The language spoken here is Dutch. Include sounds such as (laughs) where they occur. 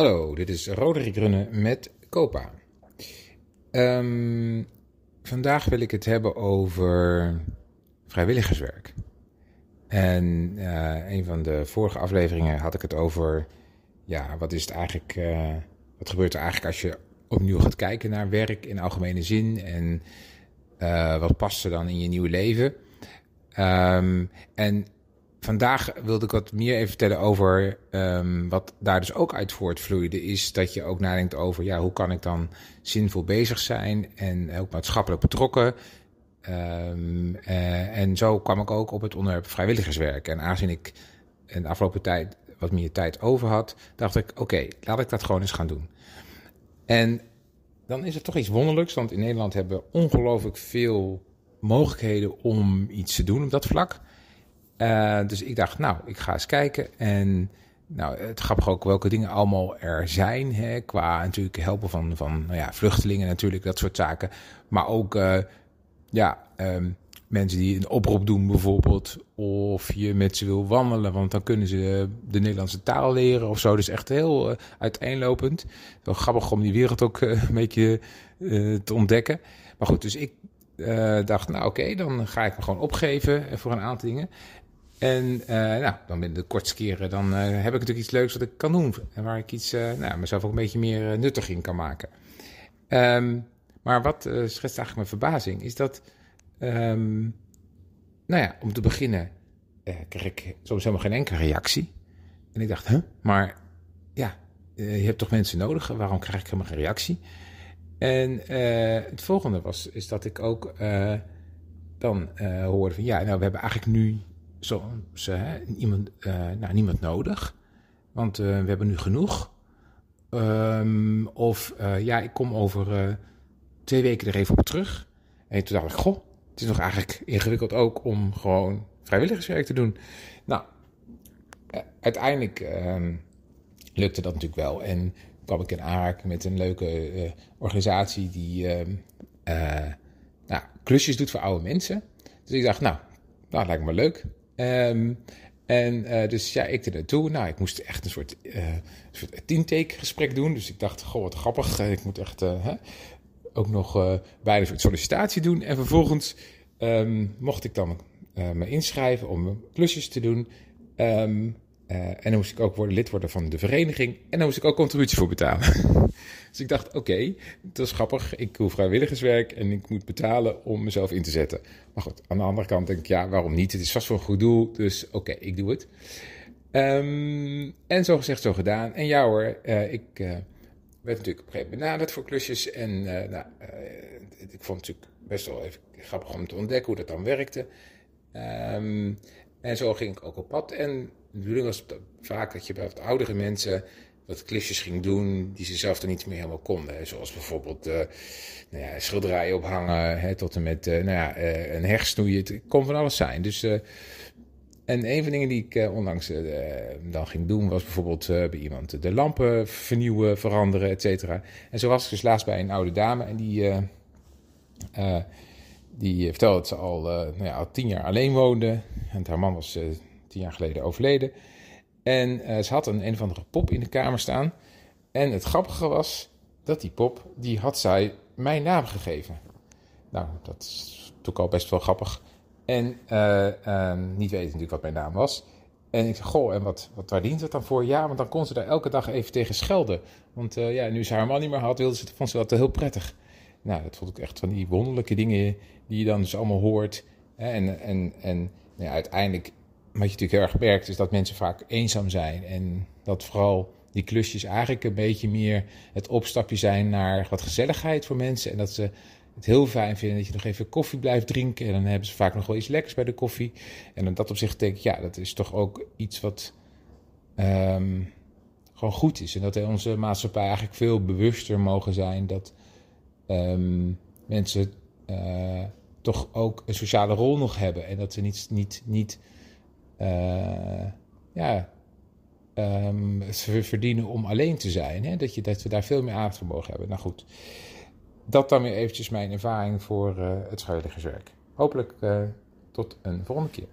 Hallo, dit is Roderick Runnen met Copa. Ehm, vandaag wil ik het hebben over vrijwilligerswerk. En uh, een van de vorige afleveringen had ik het over, ja, wat is het eigenlijk, uh, wat gebeurt er eigenlijk als je opnieuw gaat kijken naar werk in algemene zin en uh, wat past er dan in je nieuwe leven? Um, en vandaag wilde ik wat meer even vertellen over um, wat daar dus ook uit voortvloeide. Is dat je ook nadenkt over ja, hoe kan ik dan zinvol bezig zijn en ook maatschappelijk betrokken. Um, uh, en zo kwam ik ook op het onderwerp vrijwilligerswerk. En aangezien ik in de afgelopen tijd wat meer tijd over had, dacht ik: oké, laat ik dat gewoon eens gaan doen. En dan is het toch iets wonderlijks, want in Nederland hebben we ongelooflijk veel mogelijkheden om iets te doen op dat vlak. Uh, dus ik dacht, nou, ik ga eens kijken. En nou, het grappig ook welke dingen allemaal er zijn. Hè, qua natuurlijk helpen van, van nou ja, vluchtelingen natuurlijk, dat soort zaken. Maar ook, uh, ja, um, mensen die een oproep doen bijvoorbeeld. Of je met ze wil wandelen, want dan kunnen ze de Nederlandse taal leren of zo. Dus echt heel uh, uiteenlopend. Wel grappig om die wereld ook een beetje te ontdekken. Maar goed, dus ik dacht, nou oké, dan ga ik me gewoon opgeven voor een aantal dingen. En uh, nou, dan binnen de kortste keren dan uh, heb ik natuurlijk iets leuks wat ik kan doen. En waar ik iets, uh, nou, mezelf ook een beetje meer nuttig in kan maken. Um, maar wat schetst eigenlijk mijn verbazing, is dat, um, nou ja, om te beginnen kreeg ik soms helemaal geen enkele reactie. En ik dacht, huh, maar ja, je hebt toch mensen nodig, waarom krijg ik helemaal geen reactie? En het volgende was, is dat ik ook dan hoorde van, ja, nou, we hebben eigenlijk nu soms iemand, uh, nou, niemand nodig. Want uh, we hebben nu genoeg. Um, of ja, ik kom over twee weken er even op terug. En toen dacht ik, goh, het is nog eigenlijk ingewikkeld ook om gewoon vrijwilligerswerk te doen. Nou, uiteindelijk um, lukte dat natuurlijk wel. En kwam ik in aanraking met een leuke organisatie die nou, klusjes doet voor oude mensen. Dus ik dacht, nou, dat lijkt me leuk. Um, en uh, dus ja, ik er naartoe. Nou, ik moest echt een soort, uh, soort intake gesprek doen. Dus ik dacht, goh, wat grappig. Ik moet echt hè, ook nog bijna een soort sollicitatie doen. En vervolgens um, mocht ik dan me inschrijven om klusjes te doen. Um, uh, en dan moest ik ook worden, lid worden van de vereniging. En dan moest ik ook contributie voor betalen. (laughs) dus ik dacht, oké, dat is grappig. Ik doe vrijwilligerswerk en ik moet betalen om mezelf in te zetten. Maar goed, aan de andere kant denk ik, ja, waarom niet? Het is vast voor een goed doel, dus oké, ik doe het. Um, en zo gezegd, zo gedaan. En ja hoor, uh, ik uh, werd natuurlijk op een gegeven moment benaderd voor klusjes. En nou, ik vond het natuurlijk best wel even grappig om te ontdekken hoe dat dan werkte. Um, en zo ging ik ook op pad. En de bedoeling was vaak dat je bij wat oudere mensen wat klusjes ging doen die ze zelf dan niet meer helemaal konden. Zoals bijvoorbeeld uh, nou ja, schilderijen ophangen, hè, tot en met uh, nou ja, uh, een heg snoeien. Het kon van alles zijn. Dus, en een van de dingen die ik onlangs dan ging doen was bijvoorbeeld bij iemand de lampen vernieuwen, veranderen, et cetera. En zo was ik dus laatst bij een oude dame en die, die vertelde dat ze al, nou ja, al tien jaar alleen woonde. En haar man was tien jaar geleden overleden. En ze had een een of andere pop in de kamer staan. En het grappige was dat die pop, die had zij mijn naam gegeven. Nou, dat is natuurlijk al best wel grappig. En uh, niet weten natuurlijk wat mijn naam was. En ik zei, goh, en wat, wat, waar dient het dan voor? Ja, want dan kon ze daar elke dag even tegen schelden. Want ja, nu ze haar man niet meer had, wilde ze, vond ze dat heel prettig. Nou, dat vond ik echt van die wonderlijke dingen die je dan dus allemaal hoort. En, en, en nou ja, uiteindelijk wat je natuurlijk heel erg merkt, is dat mensen vaak eenzaam zijn. En dat vooral die klusjes eigenlijk een beetje meer het opstapje zijn naar wat gezelligheid voor mensen. En dat ze het heel fijn vinden dat je nog even koffie blijft drinken. En dan hebben ze vaak nog wel iets lekkers bij de koffie. En dan dat op zich denk ik, ja, dat is toch ook iets wat um, gewoon goed is. En dat onze maatschappij eigenlijk veel bewuster mogen zijn dat um, mensen uh, toch ook een sociale rol nog hebben. En dat ze niet, niet, niet uh, ja, um, verdienen om alleen te zijn. Hè? Dat, je, dat we daar veel meer aandacht voor mogen hebben. Nou goed, dat dan weer eventjes mijn ervaring voor uh, het vrijwilligerswerk. Hopelijk tot een volgende keer.